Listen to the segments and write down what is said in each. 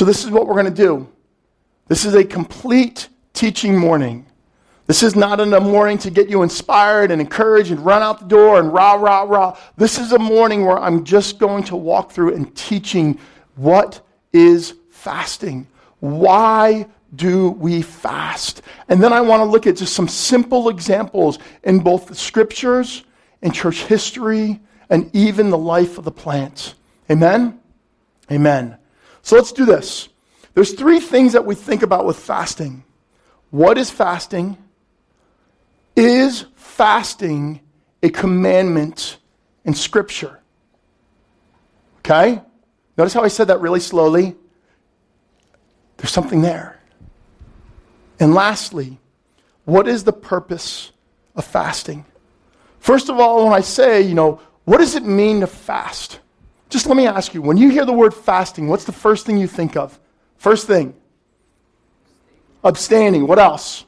so, this is what we're going to do. This is a complete teaching morning. This is not a morning to get you inspired and encouraged and run out the door and rah, rah, rah. This is a morning where I'm just going to walk through and teaching what is fasting. Why do we fast? And then I want to look at just some simple examples in both the scriptures and church history and even the life of the plant. Amen? Amen. So let's do this. There's three things that we think about with fasting. What is fasting? Is fasting a commandment in Scripture? Okay? Notice how I said that really slowly? There's something there. And lastly, what is the purpose of fasting? First of all, when I say, you know, what does it mean to fast? Just let me ask you, when you hear the word fasting, what's the first thing you think of? First thing. Abstaining. What else?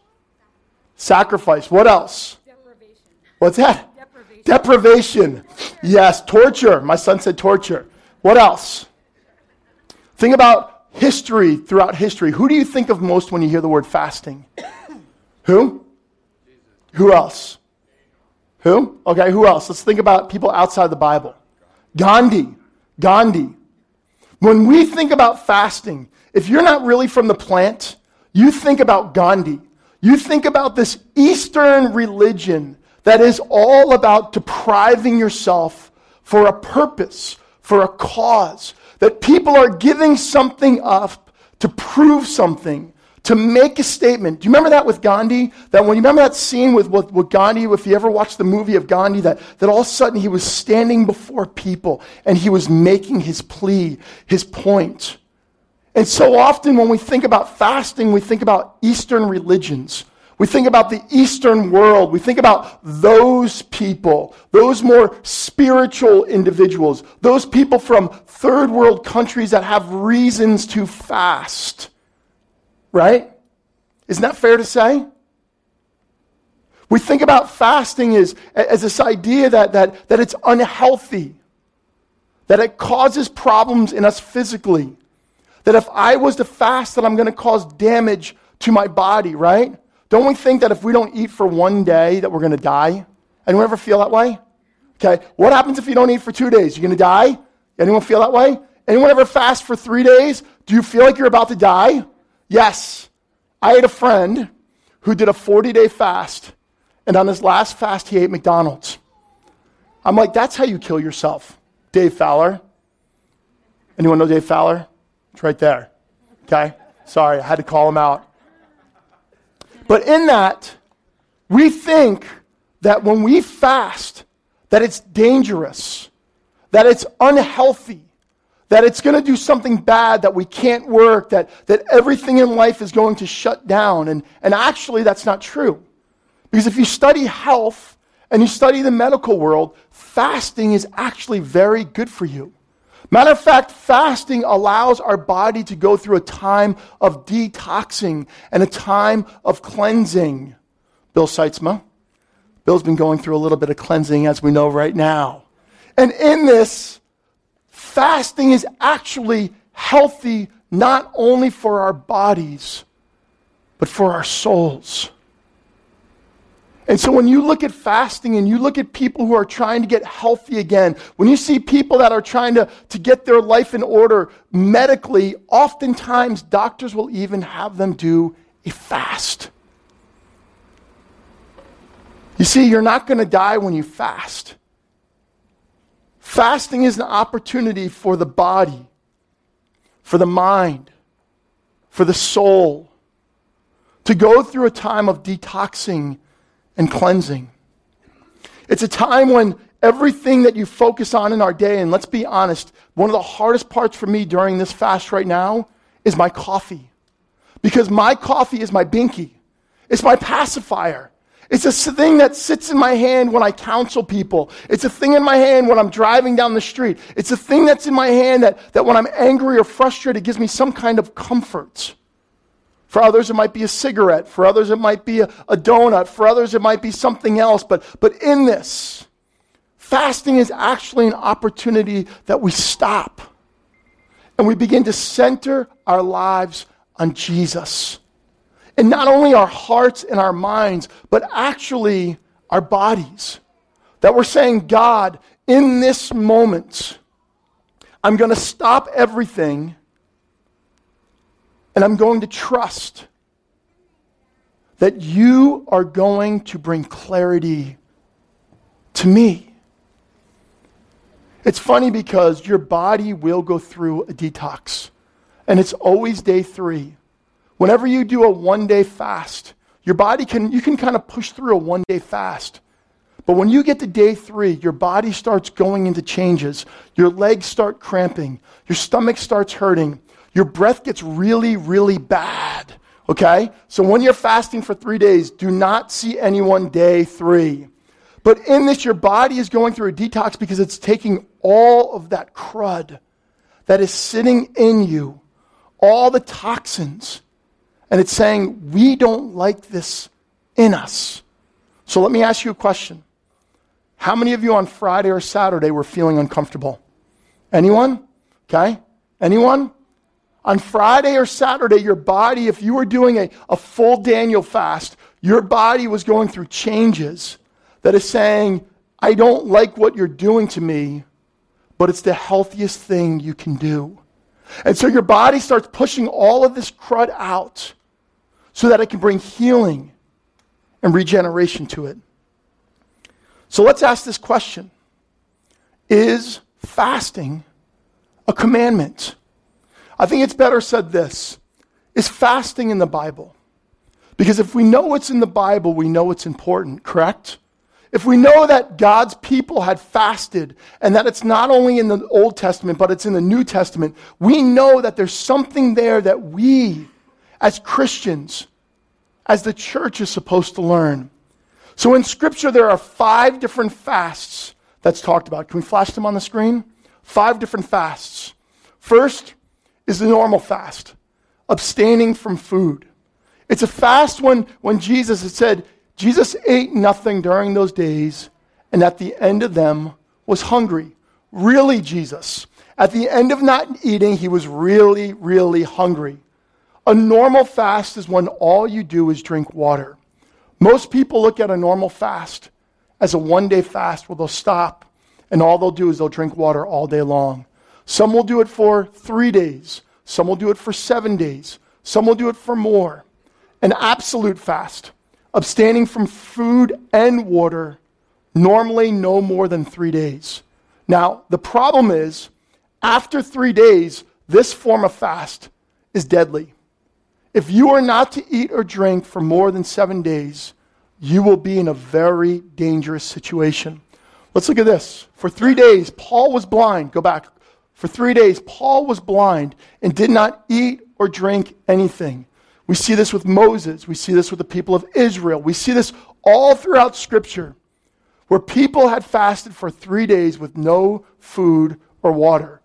Sacrifice. What else? Deprivation. What's that? Deprivation. Deprivation. Yes, torture. My son said torture. What else? Think about history throughout history. Who do you think of most when you hear the word fasting? Who? Who else? Who? Okay, who else? Let's think about people outside the Bible. Gandhi. Gandhi. When we think about fasting, if you're not really from the plant, you think about Gandhi. You think about this Eastern religion that is all about depriving yourself for a purpose, for a cause, that people are giving something up to prove something, to make a statement. Do you remember that with Gandhi? That when you remember that scene with, with, with, Gandhi, if you ever watched the movie of Gandhi, that, that all of a sudden he was standing before people and he was making his plea, his point. And so often when we think about fasting, we think about Eastern religions. We think about the Eastern world. We think about those people, those more spiritual individuals, those people from third world countries that have reasons to fast. Right? Isn't that fair to say? We think about fasting as, as this idea that, that, that it's unhealthy, that it causes problems in us physically. That if I was to fast, that I'm going to cause damage to my body, right? Don't we think that if we don't eat for one day, that we're going to die? Anyone ever feel that way? Okay. What happens if you don't eat for two days? You're going to die? Anyone feel that way? Anyone ever fast for three days? Do you feel like you're about to die? Yes. I had a friend who did a 40 day fast, and on his last fast, he ate McDonald's. I'm like, that's how you kill yourself. Dave Fowler. Anyone know Dave Fowler? It's right there. Okay? Sorry, I had to call him out. But in that, we think that when we fast, that it's dangerous, that it's unhealthy, that it's going to do something bad, that we can't work, that, that everything in life is going to shut down. And, and actually, that's not true. Because if you study health and you study the medical world, fasting is actually very good for you. Matter of fact, fasting allows our body to go through a time of detoxing and a time of cleansing. Bill Seitzma. Bill's been going through a little bit of cleansing, as we know right now. And in this, fasting is actually healthy not only for our bodies, but for our souls. And so when you look at fasting and you look at people who are trying to get healthy again, when you see people that are trying to, to get their life in order medically, oftentimes doctors will even have them do a fast. You see, you're not going to die when you fast. Fasting is an opportunity for the body, for the mind, for the soul to go through a time of detoxing and cleansing. It's a time when everything that you focus on in our day, and let's be honest, one of the hardest parts for me during this fast right now is my coffee. Because my coffee is my binky, it's my pacifier. It's a thing that sits in my hand when I counsel people. It's a thing in my hand when I'm driving down the street. It's a thing that's in my hand that, that when I'm angry or frustrated it gives me some kind of comfort. For others, it might be a cigarette. For others, it might be a, a donut. For others, it might be something else. But, but in this, fasting is actually an opportunity that we stop and we begin to center our lives on Jesus. And not only our hearts and our minds, but actually our bodies. That we're saying, God, in this moment, I'm going to stop everything and I'm going to trust that you are going to bring clarity to me. It's funny because your body will go through a detox, and it's always day three. Whenever you do a one day fast, your body can, you can kind of push through a one day fast. But when you get to day three, your body starts going into changes. Your legs start cramping. Your stomach starts hurting. Your breath gets really, really bad. Okay? So when you're fasting for three days, do not see anyone day three. But in this, your body is going through a detox because it's taking all of that crud that is sitting in you, all the toxins, and it's saying, we don't like this in us. So let me ask you a question. How many of you on Friday or Saturday were feeling uncomfortable? Anyone? Okay? Anyone? On Friday or Saturday, your body, if you were doing a, a full Daniel fast, your body was going through changes that is saying, I don't like what you're doing to me, but it's the healthiest thing you can do. And so your body starts pushing all of this crud out so that it can bring healing and regeneration to it. So let's ask this question Is fasting a commandment? I think it's better said this Is fasting in the Bible? Because if we know what's in the Bible, we know it's important, correct? If we know that God's people had fasted and that it's not only in the Old Testament, but it's in the New Testament, we know that there's something there that we, as Christians, as the church, is supposed to learn. So in Scripture, there are five different fasts that's talked about. Can we flash them on the screen? Five different fasts. First is the normal fast, abstaining from food. It's a fast when, when Jesus had said, Jesus ate nothing during those days, and at the end of them was hungry. Really, Jesus. At the end of not eating, he was really, really hungry. A normal fast is when all you do is drink water. Most people look at a normal fast as a one day fast where they'll stop and all they'll do is they'll drink water all day long. Some will do it for three days, some will do it for seven days, some will do it for more. An absolute fast abstaining from food and water, normally no more than three days. Now, the problem is, after three days, this form of fast is deadly. If you are not to eat or drink for more than seven days, you will be in a very dangerous situation. Let's look at this. For three days, Paul was blind. Go back. For three days, Paul was blind and did not eat or drink anything. We see this with Moses. We see this with the people of Israel. We see this all throughout Scripture, where people had fasted for three days with no food or water.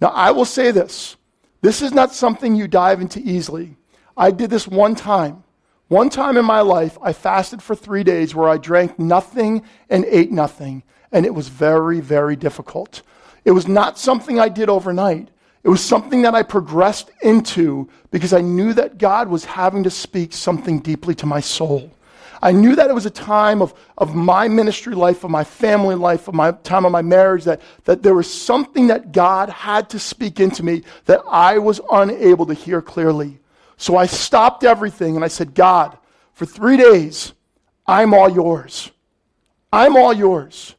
Now, I will say this this is not something you dive into easily. I did this one time. One time in my life, I fasted for three days where I drank nothing and ate nothing, and it was very, very difficult. It was not something I did overnight. It was something that I progressed into because I knew that God was having to speak something deeply to my soul. I knew that it was a time of, of my ministry life, of my family life, of my time of my marriage, that, that there was something that God had to speak into me that I was unable to hear clearly. So I stopped everything and I said, God, for three days, I'm all yours. I'm all yours.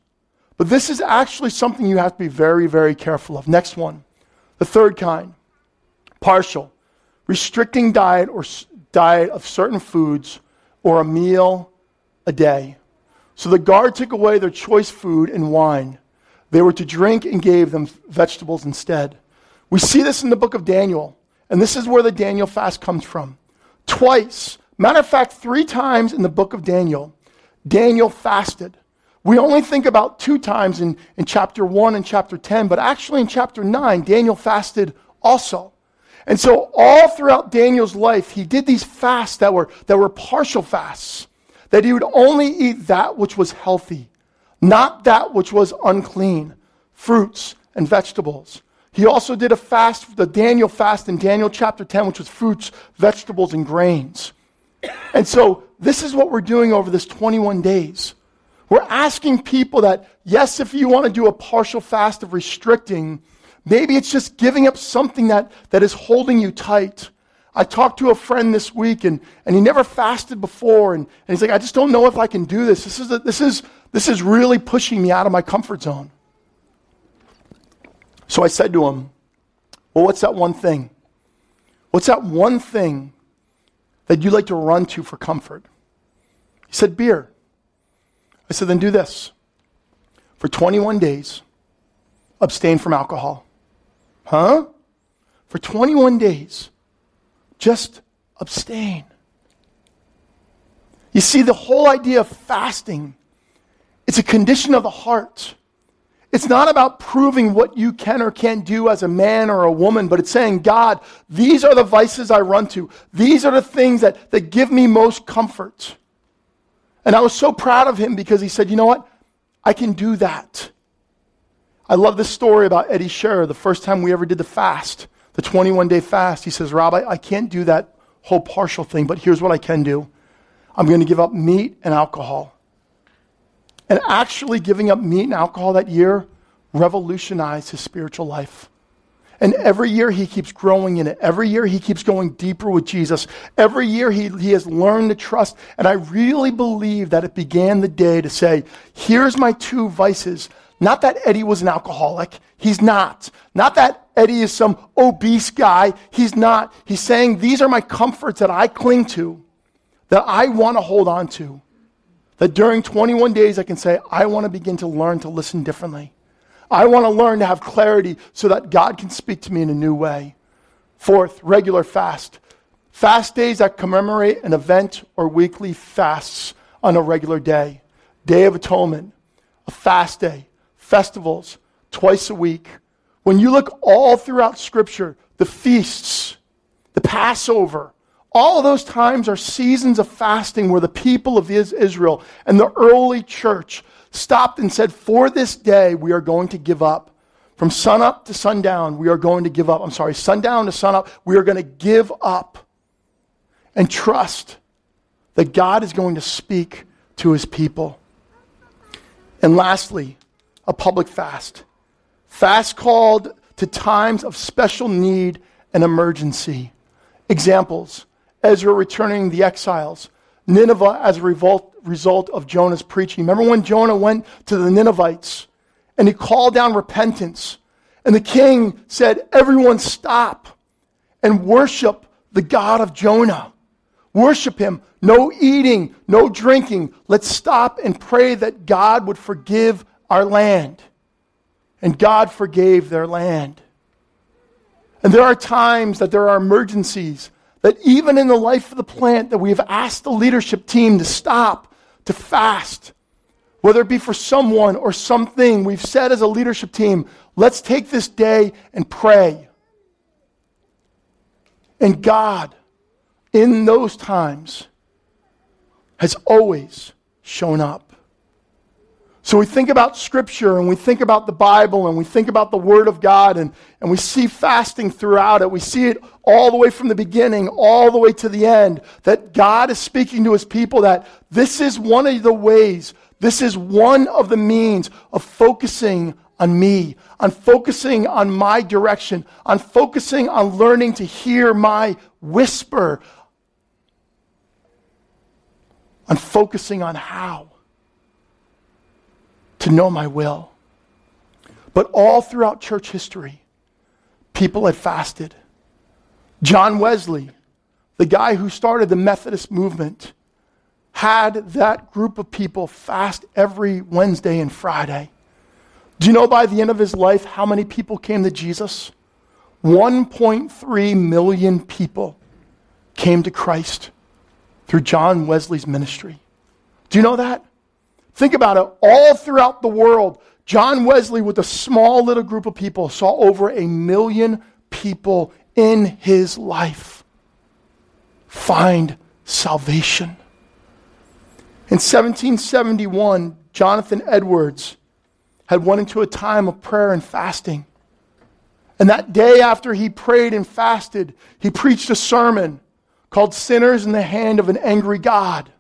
But this is actually something you have to be very, very careful of. Next one. The third kind, partial, restricting diet or diet of certain foods or a meal a day. So the guard took away their choice food and wine. They were to drink and gave them vegetables instead. We see this in the book of Daniel, and this is where the Daniel fast comes from. Twice, matter of fact, three times in the book of Daniel, Daniel fasted. We only think about two times in, in chapter 1 and chapter 10, but actually in chapter 9, Daniel fasted also. And so, all throughout Daniel's life, he did these fasts that were, that were partial fasts, that he would only eat that which was healthy, not that which was unclean fruits and vegetables. He also did a fast, the Daniel fast in Daniel chapter 10, which was fruits, vegetables, and grains. And so this is what we're doing over this 21 days. We're asking people that, yes, if you want to do a partial fast of restricting, maybe it's just giving up something that, that is holding you tight. I talked to a friend this week and, and he never fasted before. And, and he's like, I just don't know if I can do this. This is, a, this, is, this is really pushing me out of my comfort zone. So I said to him, Well, what's that one thing? What's that one thing that you like to run to for comfort? He said, Beer. I said, Then do this. For 21 days, abstain from alcohol. Huh? For 21 days, just abstain. You see, the whole idea of fasting, it's a condition of the heart. It's not about proving what you can or can't do as a man or a woman, but it's saying, God, these are the vices I run to. These are the things that, that give me most comfort. And I was so proud of him because he said, you know what? I can do that. I love this story about Eddie Scherer, the first time we ever did the fast the 21 day fast, he says, Rob, I, I can't do that whole partial thing, but here's what I can do I'm going to give up meat and alcohol. And actually, giving up meat and alcohol that year revolutionized his spiritual life. And every year he keeps growing in it. Every year he keeps going deeper with Jesus. Every year he, he has learned to trust. And I really believe that it began the day to say, here's my two vices. Not that Eddie was an alcoholic. He's not. Not that Eddie is some obese guy. He's not. He's saying, These are my comforts that I cling to, that I want to hold on to. That during 21 days, I can say, I want to begin to learn to listen differently. I want to learn to have clarity so that God can speak to me in a new way. Fourth, regular fast. Fast days that commemorate an event or weekly fasts on a regular day. Day of Atonement, a fast day, festivals, twice a week. When you look all throughout Scripture, the feasts, the Passover, all of those times are seasons of fasting where the people of Israel and the early church stopped and said, For this day, we are going to give up. From sunup to sundown, we are going to give up. I'm sorry, sundown to sunup, we are going to give up and trust that God is going to speak to his people. And lastly, a public fast. Fast called to times of special need and emergency. Examples Ezra returning the exiles, Nineveh as a revolt, result of Jonah's preaching. Remember when Jonah went to the Ninevites and he called down repentance? And the king said, Everyone stop and worship the God of Jonah. Worship him. No eating, no drinking. Let's stop and pray that God would forgive our land and God forgave their land. And there are times that there are emergencies that even in the life of the plant that we have asked the leadership team to stop, to fast, whether it be for someone or something, we've said as a leadership team, let's take this day and pray. And God, in those times, has always shown up. So we think about Scripture and we think about the Bible and we think about the Word of God and, and we see fasting throughout it. We see it all the way from the beginning, all the way to the end, that God is speaking to His people that this is one of the ways, this is one of the means of focusing on me, on focusing on my direction, on focusing on learning to hear my whisper, on focusing on how to know my will. But all throughout church history, people had fasted. John Wesley, the guy who started the Methodist movement, had that group of people fast every Wednesday and Friday. Do you know by the end of his life how many people came to Jesus? 1.3 million people came to Christ through John Wesley's ministry. Do you know that? Think about it. All throughout the world, John Wesley, with a small little group of people, saw over a million people in his life find salvation. In 1771, Jonathan Edwards had went into a time of prayer and fasting. And that day after he prayed and fasted, he preached a sermon called Sinners in the Hand of an Angry God.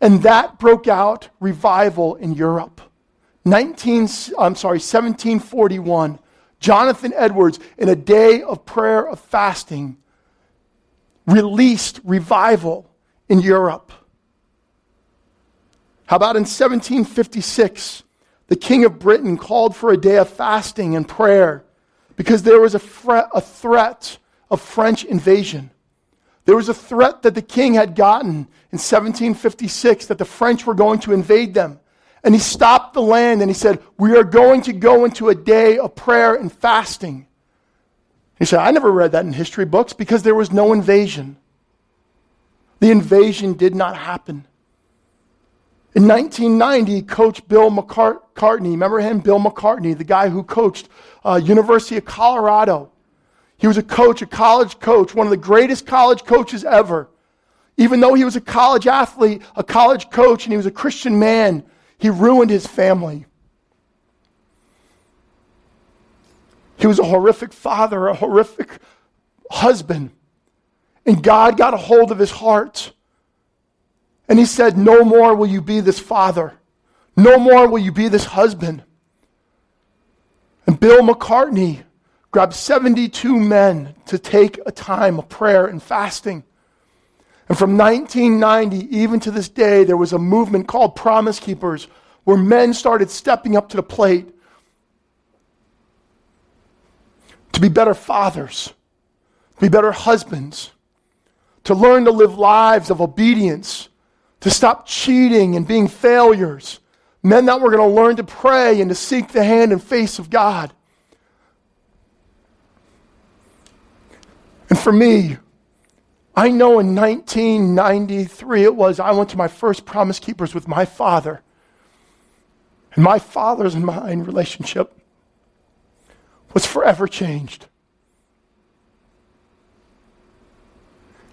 And that broke out revival in Europe. 19, I'm sorry, 1741. Jonathan Edwards, in a day of prayer of fasting, released revival in Europe. How about in 1756, the King of Britain called for a day of fasting and prayer because there was a, fre- a threat of French invasion. There was a threat that the king had gotten in 1756 that the French were going to invade them. And he stopped the land and he said, We are going to go into a day of prayer and fasting. He said, I never read that in history books because there was no invasion. The invasion did not happen. In 1990, Coach Bill McCartney, remember him? Bill McCartney, the guy who coached uh, University of Colorado. He was a coach, a college coach, one of the greatest college coaches ever. Even though he was a college athlete, a college coach, and he was a Christian man, he ruined his family. He was a horrific father, a horrific husband. And God got a hold of his heart. And he said, No more will you be this father. No more will you be this husband. And Bill McCartney grabbed 72 men to take a time of prayer and fasting. And from 1990, even to this day, there was a movement called Promise Keepers where men started stepping up to the plate to be better fathers, to be better husbands, to learn to live lives of obedience, to stop cheating and being failures. Men that were going to learn to pray and to seek the hand and face of God. For me, I know in 1993 it was, I went to my first Promise Keepers with my father. And my father's and mine relationship was forever changed.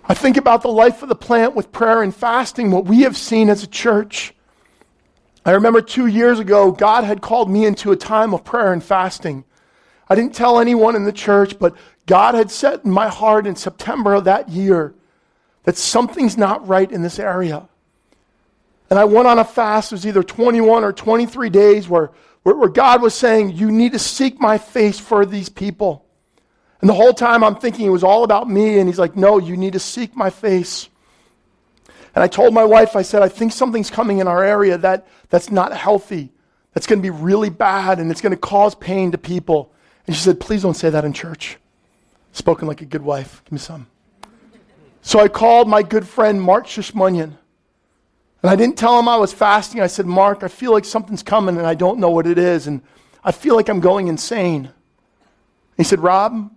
I think about the life of the plant with prayer and fasting, what we have seen as a church. I remember two years ago, God had called me into a time of prayer and fasting. I didn't tell anyone in the church, but God had set in my heart in September of that year that something's not right in this area. And I went on a fast, it was either 21 or 23 days, where, where, where God was saying, You need to seek my face for these people. And the whole time I'm thinking it was all about me, and He's like, No, you need to seek my face. And I told my wife, I said, I think something's coming in our area that, that's not healthy, that's going to be really bad, and it's going to cause pain to people. And she said, Please don't say that in church. Spoken like a good wife. Give me some. So I called my good friend Mark Shishmunyan. And I didn't tell him I was fasting. I said, Mark, I feel like something's coming and I don't know what it is. And I feel like I'm going insane. He said, Rob,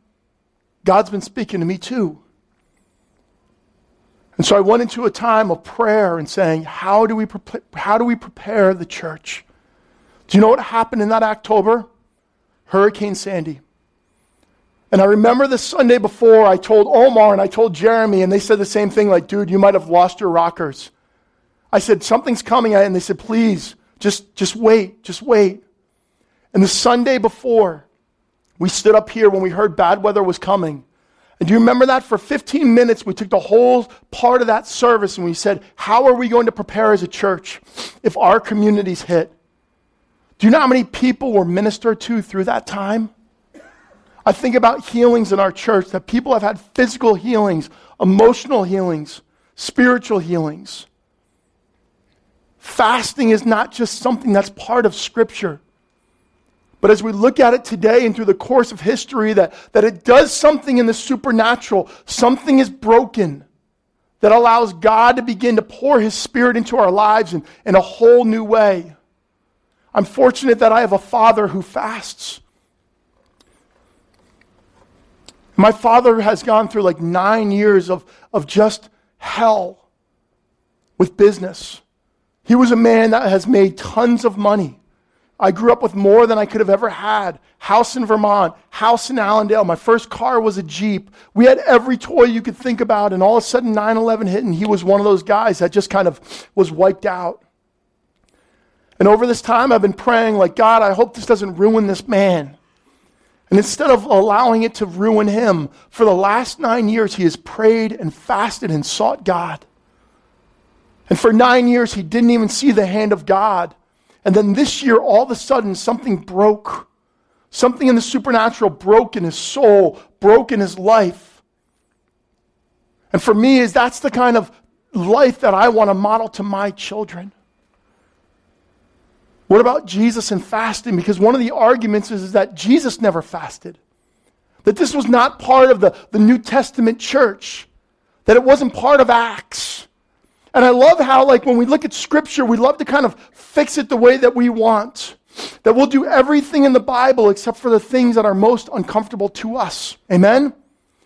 God's been speaking to me too. And so I went into a time of prayer and saying, how do we, pre- how do we prepare the church? Do you know what happened in that October? Hurricane Sandy. And I remember the Sunday before, I told Omar and I told Jeremy, and they said the same thing like, dude, you might have lost your rockers. I said, something's coming. And they said, please, just, just wait, just wait. And the Sunday before, we stood up here when we heard bad weather was coming. And do you remember that? For 15 minutes, we took the whole part of that service and we said, How are we going to prepare as a church if our communities hit? Do you know how many people were ministered to through that time? I think about healings in our church that people have had physical healings, emotional healings, spiritual healings. Fasting is not just something that's part of Scripture. But as we look at it today and through the course of history, that, that it does something in the supernatural, something is broken that allows God to begin to pour His Spirit into our lives in, in a whole new way. I'm fortunate that I have a father who fasts. My father has gone through like nine years of, of just hell with business. He was a man that has made tons of money. I grew up with more than I could have ever had. House in Vermont, house in Allendale. My first car was a Jeep. We had every toy you could think about, and all of a sudden 9 11 hit, and he was one of those guys that just kind of was wiped out. And over this time, I've been praying, like, God, I hope this doesn't ruin this man. And instead of allowing it to ruin him, for the last nine years, he has prayed and fasted and sought God. And for nine years, he didn't even see the hand of God. And then this year, all of a sudden, something broke. Something in the supernatural broke in his soul, broke in his life. And for me, is that's the kind of life that I want to model to my children. What about Jesus and fasting? Because one of the arguments is, is that Jesus never fasted. That this was not part of the, the New Testament church. That it wasn't part of Acts. And I love how, like, when we look at Scripture, we love to kind of fix it the way that we want. That we'll do everything in the Bible except for the things that are most uncomfortable to us. Amen?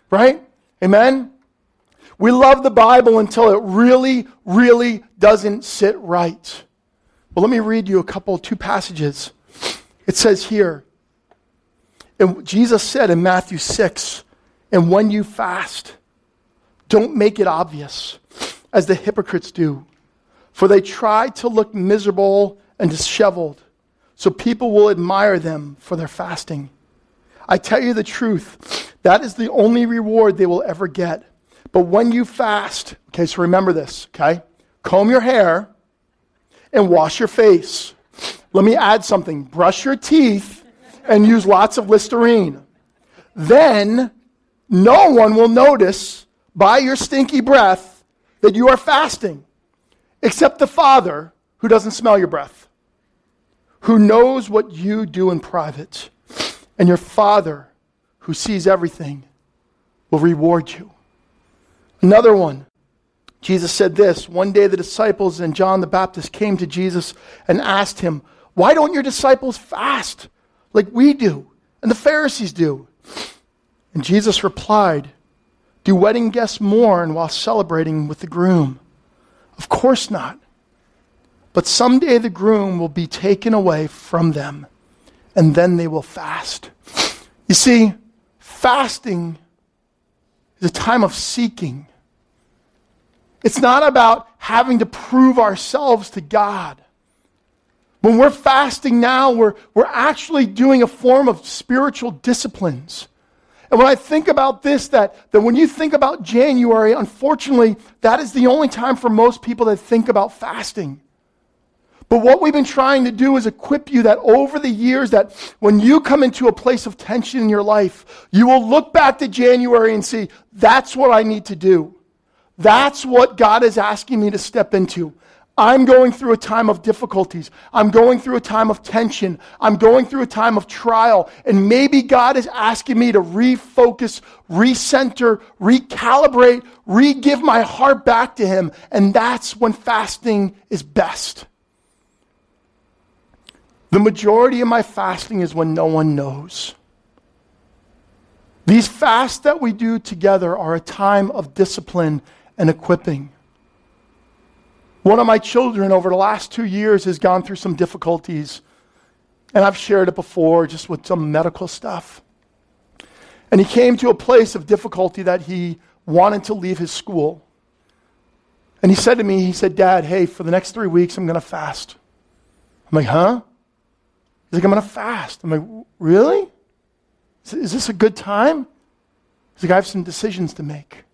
Right? Amen? We love the Bible until it really, really doesn't sit right. Well, let me read you a couple, two passages. It says here, and Jesus said in Matthew 6, and when you fast, don't make it obvious, as the hypocrites do, for they try to look miserable and disheveled, so people will admire them for their fasting. I tell you the truth, that is the only reward they will ever get. But when you fast, okay, so remember this, okay? Comb your hair and wash your face. Let me add something brush your teeth and use lots of Listerine. Then no one will notice by your stinky breath that you are fasting, except the Father who doesn't smell your breath, who knows what you do in private. And your Father who sees everything will reward you. Another one. Jesus said this One day the disciples and John the Baptist came to Jesus and asked him, Why don't your disciples fast like we do and the Pharisees do? And Jesus replied, Do wedding guests mourn while celebrating with the groom? Of course not. But someday the groom will be taken away from them, and then they will fast. You see, fasting is a time of seeking. It's not about having to prove ourselves to God. When we're fasting now, we're, we're actually doing a form of spiritual disciplines. And when I think about this, that, that when you think about January, unfortunately, that is the only time for most people that think about fasting. But what we've been trying to do is equip you that over the years that when you come into a place of tension in your life, you will look back to January and see, that's what I need to do. That's what God is asking me to step into. I'm going through a time of difficulties. I'm going through a time of tension. I'm going through a time of trial. And maybe God is asking me to refocus, recenter, recalibrate, re give my heart back to Him. And that's when fasting is best. The majority of my fasting is when no one knows. These fasts that we do together are a time of discipline and equipping. One of my children over the last two years has gone through some difficulties, and I've shared it before just with some medical stuff. And he came to a place of difficulty that he wanted to leave his school. And he said to me, he said, Dad, hey, for the next three weeks, I'm going to fast. I'm like, huh? He's like, I'm going to fast. I'm like, really? Is this a good time? He's like, I have some decisions to make.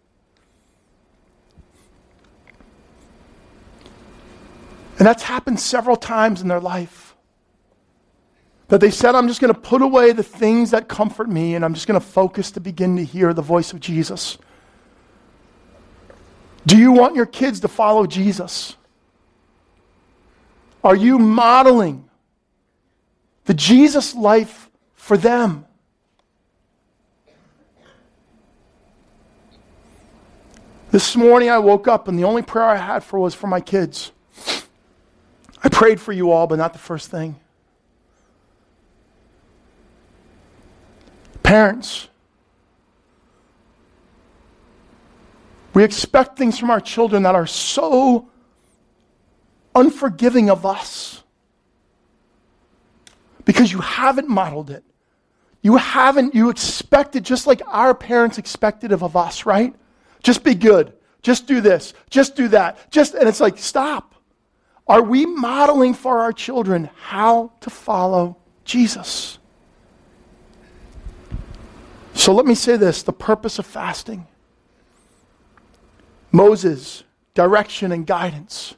And that's happened several times in their life. That they said, I'm just going to put away the things that comfort me and I'm just going to focus to begin to hear the voice of Jesus. Do you want your kids to follow Jesus? Are you modeling the Jesus life for them? This morning I woke up and the only prayer I had for was for my kids. I prayed for you all, but not the first thing. Parents, we expect things from our children that are so unforgiving of us because you haven't modeled it. You haven't, you expect it just like our parents expected of, us, right? Just be good. Just do this. Just do that. Just, and it's like, stop. Are we modeling for our children how to follow Jesus? So let me say this the purpose of fasting Moses, direction and guidance,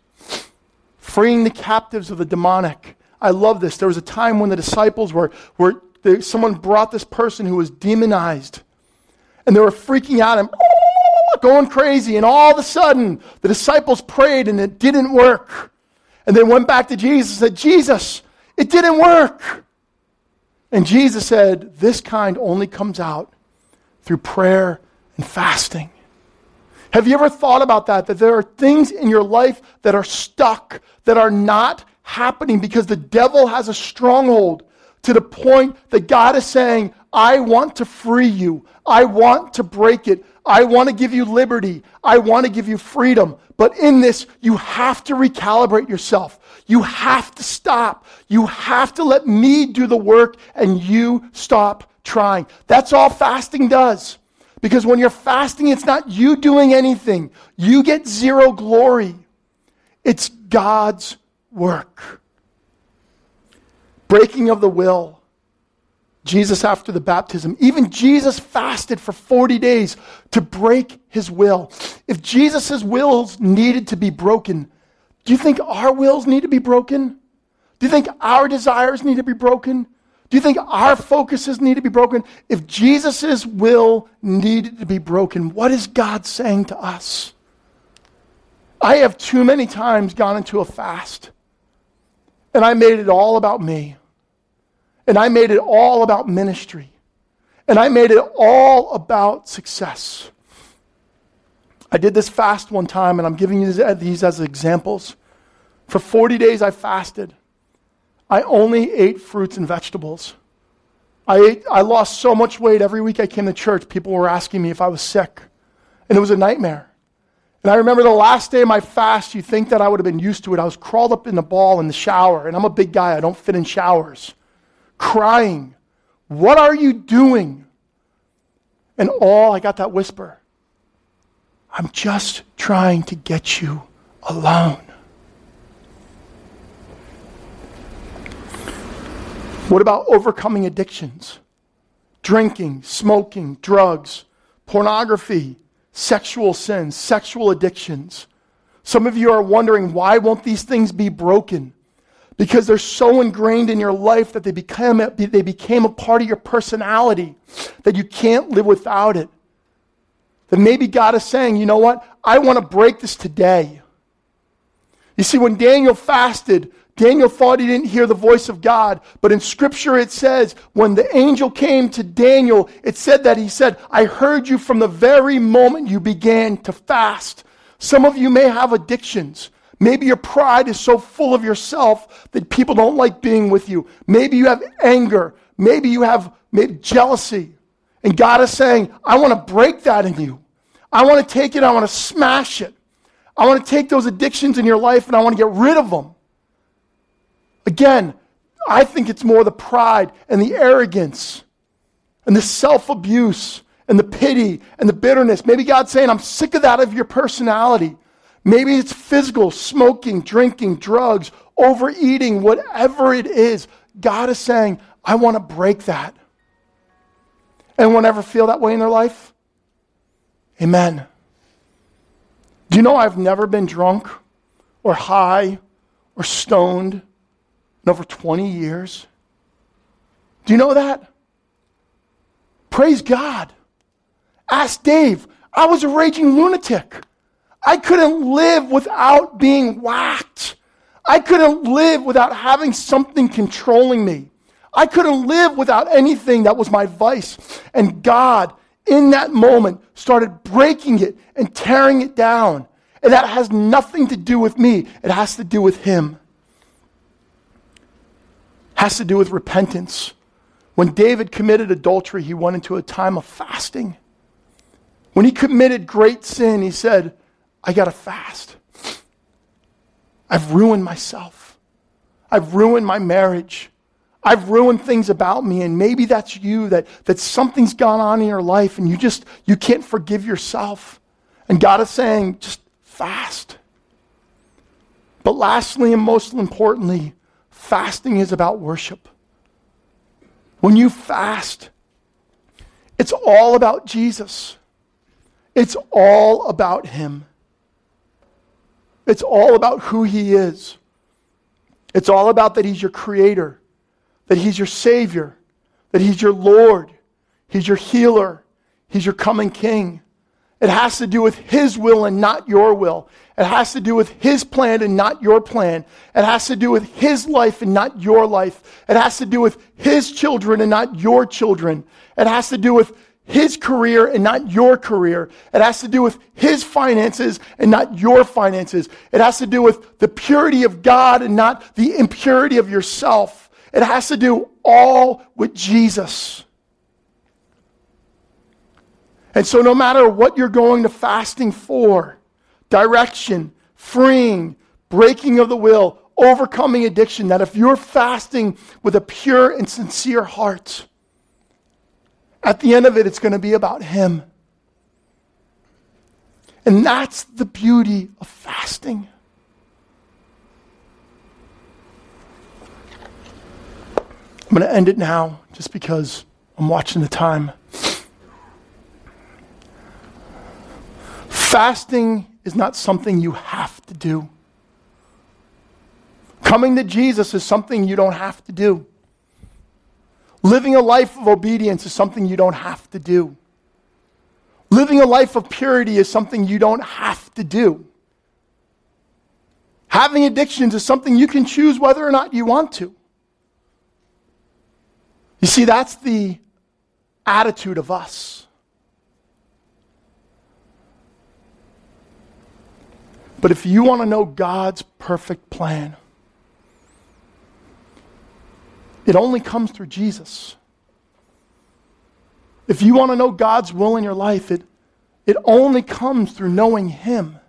freeing the captives of the demonic. I love this. There was a time when the disciples were, were they, someone brought this person who was demonized, and they were freaking out and going crazy. And all of a sudden, the disciples prayed and it didn't work. And they went back to Jesus and said, Jesus, it didn't work. And Jesus said, This kind only comes out through prayer and fasting. Have you ever thought about that? That there are things in your life that are stuck, that are not happening because the devil has a stronghold to the point that God is saying, I want to free you. I want to break it. I want to give you liberty. I want to give you freedom. But in this, you have to recalibrate yourself. You have to stop. You have to let me do the work and you stop trying. That's all fasting does. Because when you're fasting, it's not you doing anything. You get zero glory. It's God's work. Breaking of the will. Jesus after the baptism. Even Jesus fasted for 40 days to break his will. If Jesus' wills needed to be broken, do you think our wills need to be broken? Do you think our desires need to be broken? Do you think our focuses need to be broken? If Jesus' will needed to be broken, what is God saying to us? I have too many times gone into a fast and I made it all about me. And I made it all about ministry. And I made it all about success. I did this fast one time, and I'm giving you these as examples. For 40 days, I fasted. I only ate fruits and vegetables. I, ate, I lost so much weight every week I came to church. People were asking me if I was sick, and it was a nightmare. And I remember the last day of my fast, you think that I would have been used to it. I was crawled up in the ball in the shower, and I'm a big guy, I don't fit in showers crying, What are you doing? And all I got that whisper I'm just trying to get you alone. What about overcoming addictions? Drinking, smoking, drugs, pornography, sexual sins, sexual addictions. Some of you are wondering why won't these things be broken? Because they're so ingrained in your life that they became, a, they became a part of your personality that you can't live without it. That maybe God is saying, you know what? I want to break this today. You see, when Daniel fasted, Daniel thought he didn't hear the voice of God, but in scripture it says, when the angel came to Daniel, it said that he said, I heard you from the very moment you began to fast. Some of you may have addictions. Maybe your pride is so full of yourself that people don't like being with you. Maybe you have anger. Maybe you have maybe jealousy. And God is saying, I want to break that in you. I want to take it, I want to smash it. I want to take those addictions in your life and I want to get rid of them. Again, I think it's more the pride and the arrogance and the self abuse and the pity and the bitterness. Maybe God's saying, I'm sick of that of your personality. Maybe it's physical, smoking, drinking, drugs, overeating, whatever it is. God is saying, I want to break that. Anyone ever feel that way in their life? Amen. Do you know I've never been drunk or high or stoned in over 20 years? Do you know that? Praise God. Ask Dave. I was a raging lunatic. I couldn't live without being whacked. I couldn't live without having something controlling me. I couldn't live without anything that was my vice. And God, in that moment, started breaking it and tearing it down. And that has nothing to do with me, it has to do with Him. Has to do with repentance. When David committed adultery, he went into a time of fasting. When he committed great sin, he said, I got to fast. I've ruined myself. I've ruined my marriage. I've ruined things about me. And maybe that's you, that, that something's gone on in your life and you just, you can't forgive yourself. And God is saying, just fast. But lastly and most importantly, fasting is about worship. When you fast, It's all about Jesus. It's all about Him. It's all about who He is. It's all about that He's your creator, that He's your Savior, that He's your Lord, He's your healer, He's your coming King. It has to do with His will and not your will. It has to do with His plan and not your plan. It has to do with His life and not your life. It has to do with His children and not your children. It has to do with His career and not your career. It has to do with His finances and not your finances. It has to do with the purity of God and not the impurity of yourself. It has to do all with Jesus. And so, no matter what you're going to fasting for direction, freeing, breaking of the will, overcoming addiction that if you're fasting with a pure and sincere heart, at the end of it, it's going to be about Him. And that's the beauty of fasting. I'm going to end it now just because I'm watching the time. Fasting is not something you have to do. Coming to Jesus is something you don't have to do. Living a life of obedience is something you don't have to do. Living a life of purity is something you don't have to do. Having addictions is something you can choose whether or not you want to. You see, that's the attitude of us. But if you want to know God's perfect plan, it only comes through Jesus. If you want to know God's will in your life, it, it only comes through knowing Him.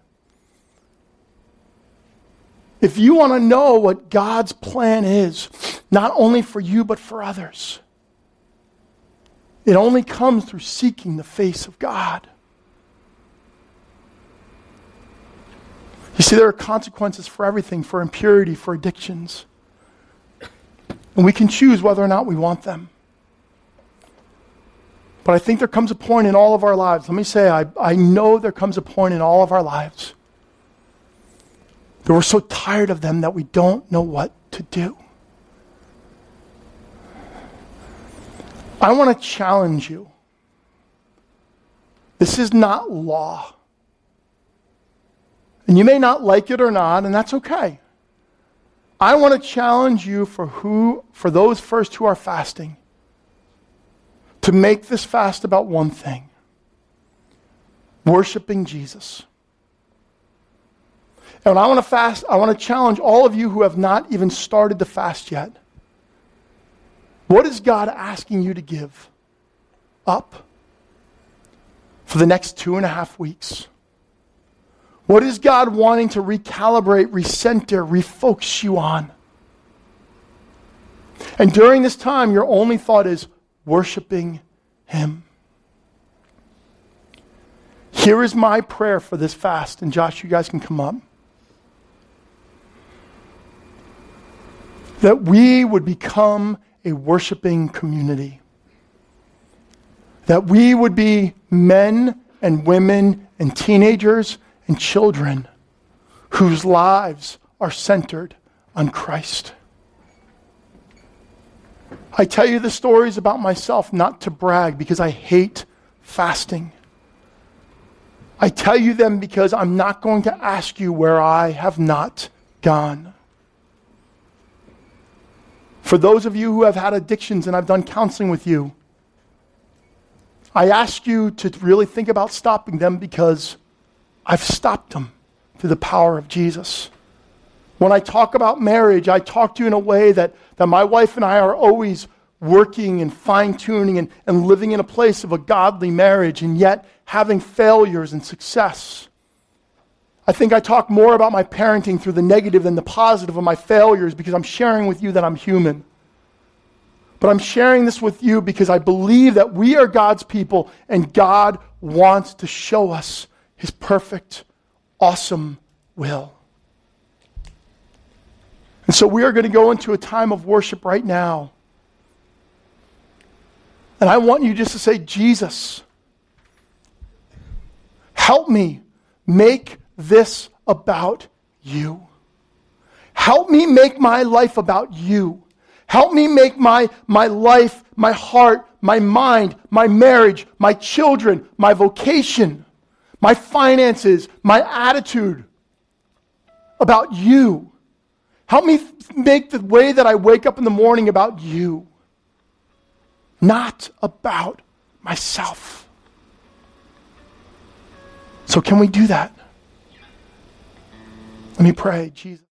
If you want to know what God's plan is, not only for you, but for others, it only comes through seeking the face of God. You see, there are consequences for everything for impurity, for addictions. And we can choose whether or not we want them. But I think there comes a point in all of our lives. Let me say, I, I know there comes a point in all of our lives that we're so tired of them that we don't know what to do. I want to challenge you. This is not law. And you may not like it or not, and that's okay. I want to challenge you for who for those first who are fasting to make this fast about one thing. Worshiping Jesus. And I want to fast, I want to challenge all of you who have not even started to fast yet. What is God asking you to give up for the next two and a half weeks? What is God wanting to recalibrate, recenter, refocus you on? And during this time, your only thought is worshiping Him. Here is my prayer for this fast. And Josh, you guys can come up. That we would become a worshiping community. That we would be men and women and teenagers and children whose lives are centered on Christ. I tell you the stories about myself not to brag because I hate fasting. I tell you them because I'm not going to ask you where I have not gone. For those of you who have had addictions and I've done counseling with you, I ask you to really think about stopping them because I've stopped them through the power of Jesus. When I talk about marriage, I talk to you in a way that, that my wife and I are always working and fine tuning and, and living in a place of a godly marriage and yet having failures and success. I think I talk more about my parenting through the negative than the positive of my failures because I'm sharing with you that I'm human. But I'm sharing this with you because I believe that we are God's people and God wants to show us his perfect, awesome will. And so we are going to go into a time of worship right now. And I want you just to say, Jesus, help me make this about you. Help me make my life about you. Help me make my, my life, my heart, my mind, my marriage, my children, my vocation, my finances, my attitude about you. Help me make the way that I wake up in the morning about you, not about myself. So, can we do that? Let me pray, Jesus.